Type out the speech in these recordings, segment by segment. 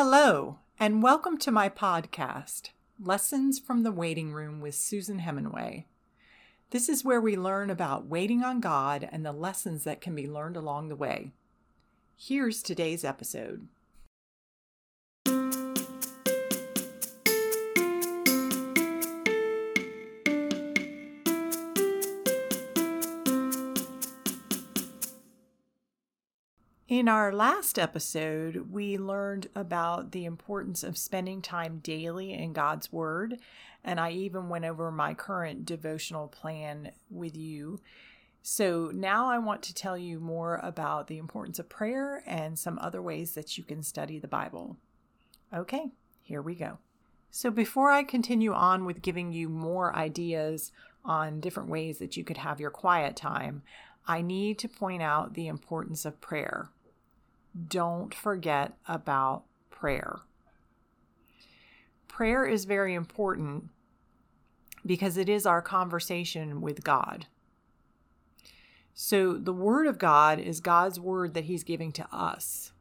Hello, and welcome to my podcast, Lessons from the Waiting Room with Susan Hemenway. This is where we learn about waiting on God and the lessons that can be learned along the way. Here's today's episode. In our last episode, we learned about the importance of spending time daily in God's Word, and I even went over my current devotional plan with you. So now I want to tell you more about the importance of prayer and some other ways that you can study the Bible. Okay, here we go. So before I continue on with giving you more ideas on different ways that you could have your quiet time, I need to point out the importance of prayer don't forget about prayer. Prayer is very important because it is our conversation with God. So, the Word of God is God's Word that He's giving to us.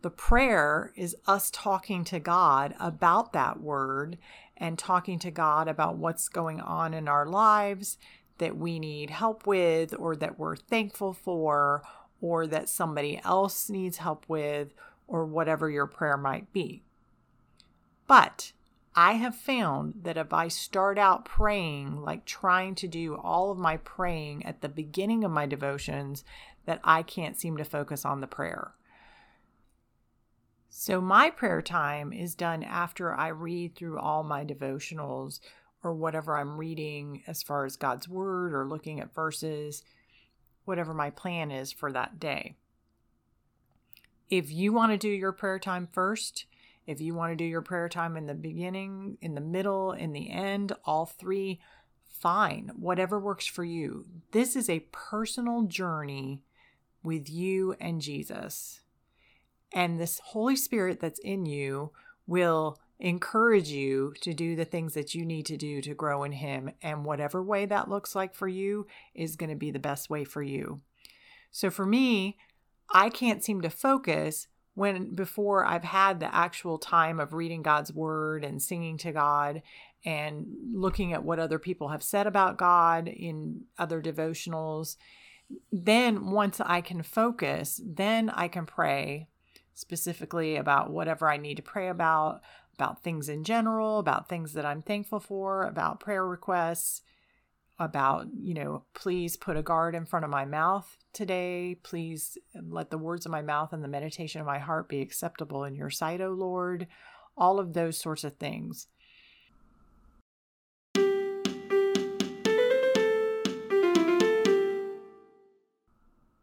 The prayer is us talking to God about that Word and talking to God about what's going on in our lives that we need help with or that we're thankful for or that somebody else needs help with, or whatever your prayer might be. But I have found that if I start out praying, like trying to do all of my praying at the beginning of my devotions, that I can't seem to focus on the prayer. So, my prayer time is done after I read through all my devotionals or whatever I'm reading as far as God's Word or looking at verses whatever my plan is for that day. If you want to do your prayer time first, if you want to do your prayer time in the beginning, in the middle, in the end, all three, fine, whatever works for you. This is a personal journey with you and Jesus. And this Holy Spirit that's in you will encourage you to do the things that you need to do to grow in Him. And whatever way that looks like for you is going to be the best way for you. So for me, I can't seem to focus when before I've had the actual time of reading God's word and singing to God and looking at what other people have said about God in other devotionals. Then once I can focus, then I can pray specifically about whatever I need to pray about, about things in general, about things that I'm thankful for, about prayer requests, about, you know, please put a guard in front of my mouth today. Please um, let the words of my mouth and the meditation of my heart be acceptable in your sight, O Lord. All of those sorts of things.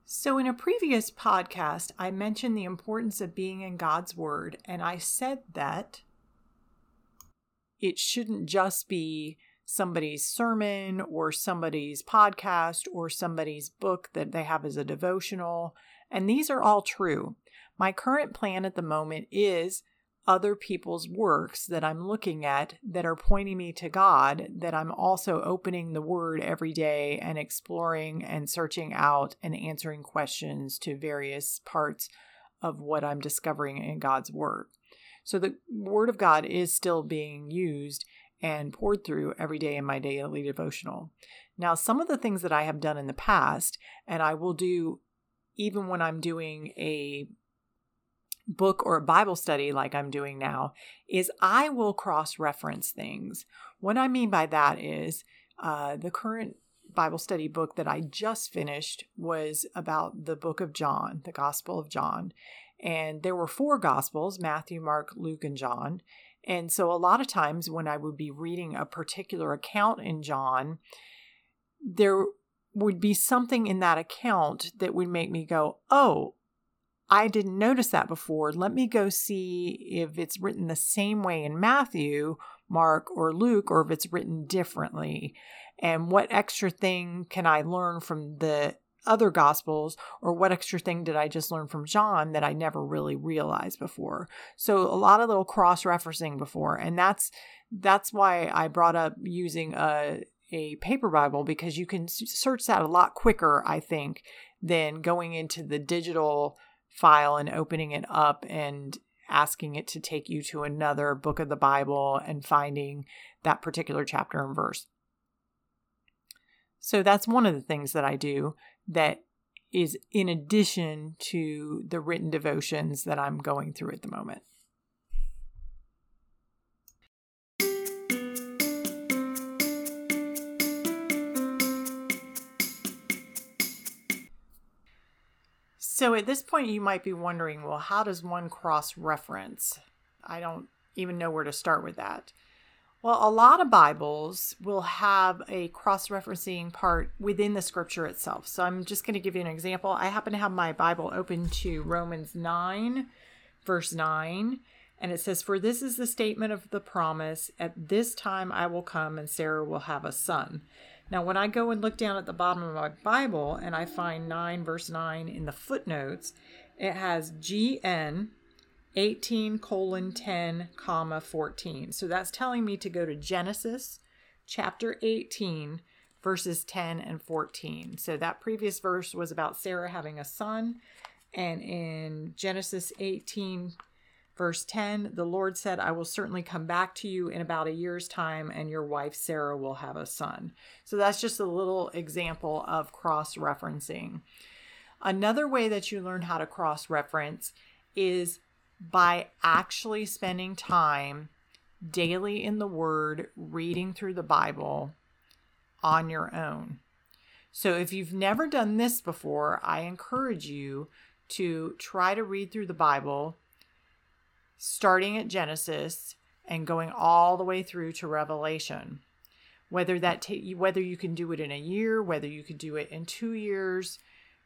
So, in a previous podcast, I mentioned the importance of being in God's Word, and I said that it shouldn't just be somebody's sermon or somebody's podcast or somebody's book that they have as a devotional. And these are all true. My current plan at the moment is other people's works that I'm looking at that are pointing me to God, that I'm also opening the Word every day and exploring and searching out and answering questions to various parts of what I'm discovering in God's Word. So the Word of God is still being used and pored through every day in my daily devotional. Now, some of the things that I have done in the past, and I will do even when I'm doing a book or a Bible study like I'm doing now, is I will cross reference things. What I mean by that is uh, the current Bible study book that I just finished was about the book of John, the Gospel of John. And there were four Gospels Matthew, Mark, Luke, and John. And so a lot of times when I would be reading a particular account in John, there would be something in that account that would make me go, oh, I didn't notice that before. Let me go see if it's written the same way in Matthew, Mark, or Luke, or if it's written differently. And what extra thing can I learn from the other gospels or what extra thing did I just learn from John that I never really realized before. So a lot of little cross referencing before and that's that's why I brought up using a a paper Bible because you can search that a lot quicker I think than going into the digital file and opening it up and asking it to take you to another book of the Bible and finding that particular chapter and verse. So that's one of the things that I do that is in addition to the written devotions that I'm going through at the moment. So at this point, you might be wondering well, how does one cross reference? I don't even know where to start with that. Well, a lot of Bibles will have a cross referencing part within the scripture itself. So I'm just going to give you an example. I happen to have my Bible open to Romans 9, verse 9. And it says, For this is the statement of the promise At this time I will come, and Sarah will have a son. Now, when I go and look down at the bottom of my Bible and I find 9, verse 9 in the footnotes, it has GN 18 colon 10 comma 14. So that's telling me to go to Genesis chapter 18 verses 10 and 14. So that previous verse was about Sarah having a son. And in Genesis 18 Verse 10 The Lord said, I will certainly come back to you in about a year's time, and your wife Sarah will have a son. So that's just a little example of cross referencing. Another way that you learn how to cross reference is by actually spending time daily in the Word, reading through the Bible on your own. So if you've never done this before, I encourage you to try to read through the Bible starting at Genesis and going all the way through to Revelation. Whether that ta- whether you can do it in a year, whether you can do it in 2 years,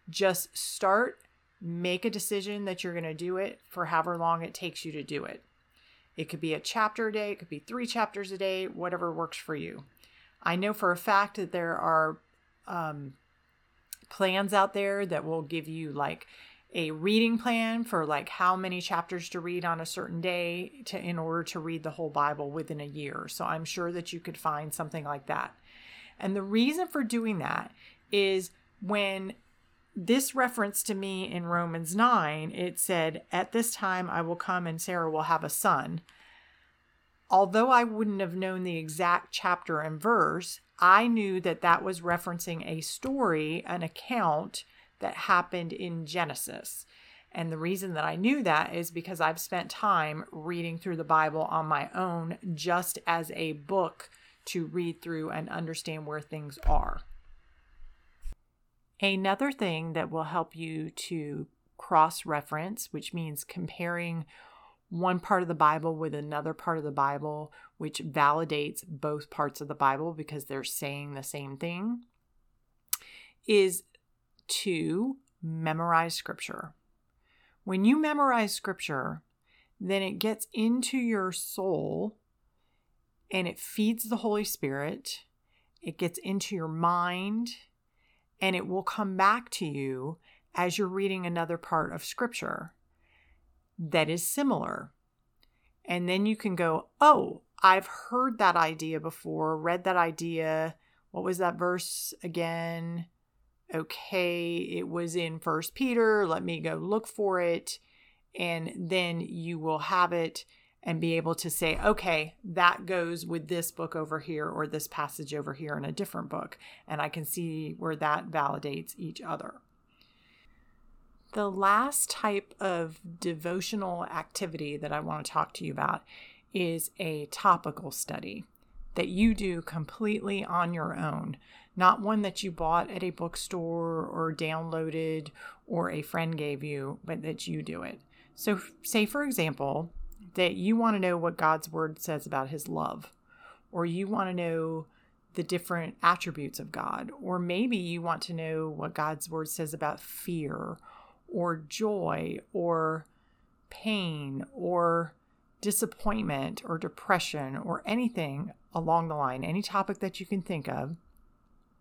just start, make a decision that you're going to do it for however long it takes you to do it. It could be a chapter a day, it could be 3 chapters a day, whatever works for you. I know for a fact that there are um, plans out there that will give you like a reading plan for like how many chapters to read on a certain day to in order to read the whole Bible within a year. So I'm sure that you could find something like that. And the reason for doing that is when this reference to me in Romans 9, it said, At this time I will come and Sarah will have a son. Although I wouldn't have known the exact chapter and verse, I knew that that was referencing a story, an account that happened in Genesis. And the reason that I knew that is because I've spent time reading through the Bible on my own just as a book to read through and understand where things are. Another thing that will help you to cross reference, which means comparing one part of the Bible with another part of the Bible, which validates both parts of the Bible because they're saying the same thing, is to memorize scripture. When you memorize scripture, then it gets into your soul and it feeds the Holy Spirit. It gets into your mind and it will come back to you as you're reading another part of scripture that is similar. And then you can go, oh, I've heard that idea before, read that idea. What was that verse again? okay, it was in First Peter, let me go look for it. And then you will have it and be able to say, okay, that goes with this book over here or this passage over here in a different book. And I can see where that validates each other. The last type of devotional activity that I want to talk to you about is a topical study that you do completely on your own not one that you bought at a bookstore or downloaded or a friend gave you, but that you do it. So, say for example, that you want to know what God's word says about his love, or you want to know the different attributes of God, or maybe you want to know what God's word says about fear, or joy, or pain, or disappointment, or depression, or anything along the line, any topic that you can think of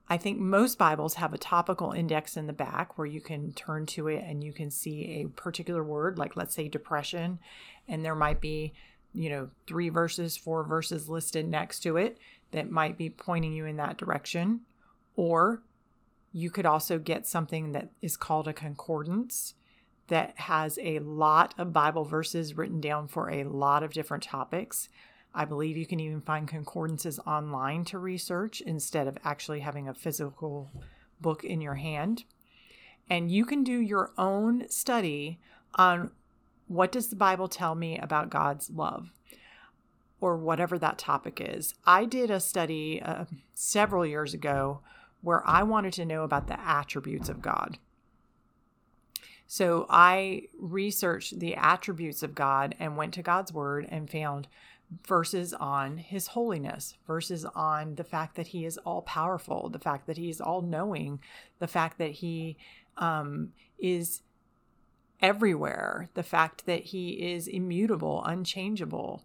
I think most Bibles have a topical index in the back where you can turn to it and you can see a particular word, like let's say depression, and there might be, you know, three verses, four verses listed next to it that might be pointing you in that direction. Or you could also get something that is called a concordance that has a lot of Bible verses written down for a lot of different topics. I believe you can even find concordances online to research instead of actually having a physical book in your hand. And you can do your own study on what does the Bible tell me about God's love or whatever that topic is. I did a study uh, several years ago where I wanted to know about the attributes of God. So I researched the attributes of God and went to God's word and found verses on his holiness, verses on the fact that he is all powerful, the fact that he is all knowing, the fact that he um, is everywhere, the fact that he is immutable, unchangeable,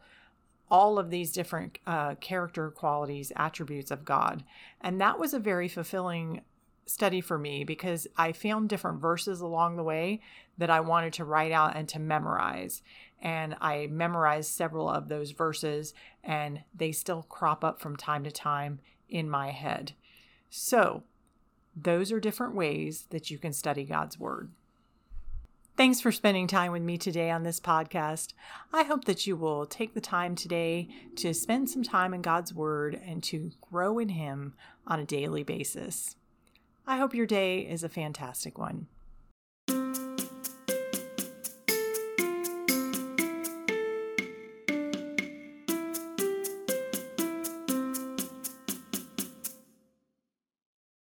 all of these different uh, character qualities, attributes of God. And that was a very fulfilling study for me because I found different verses along the way that I wanted to write out and to memorize. And I memorized several of those verses, and they still crop up from time to time in my head. So, those are different ways that you can study God's Word. Thanks for spending time with me today on this podcast. I hope that you will take the time today to spend some time in God's Word and to grow in Him on a daily basis. I hope your day is a fantastic one.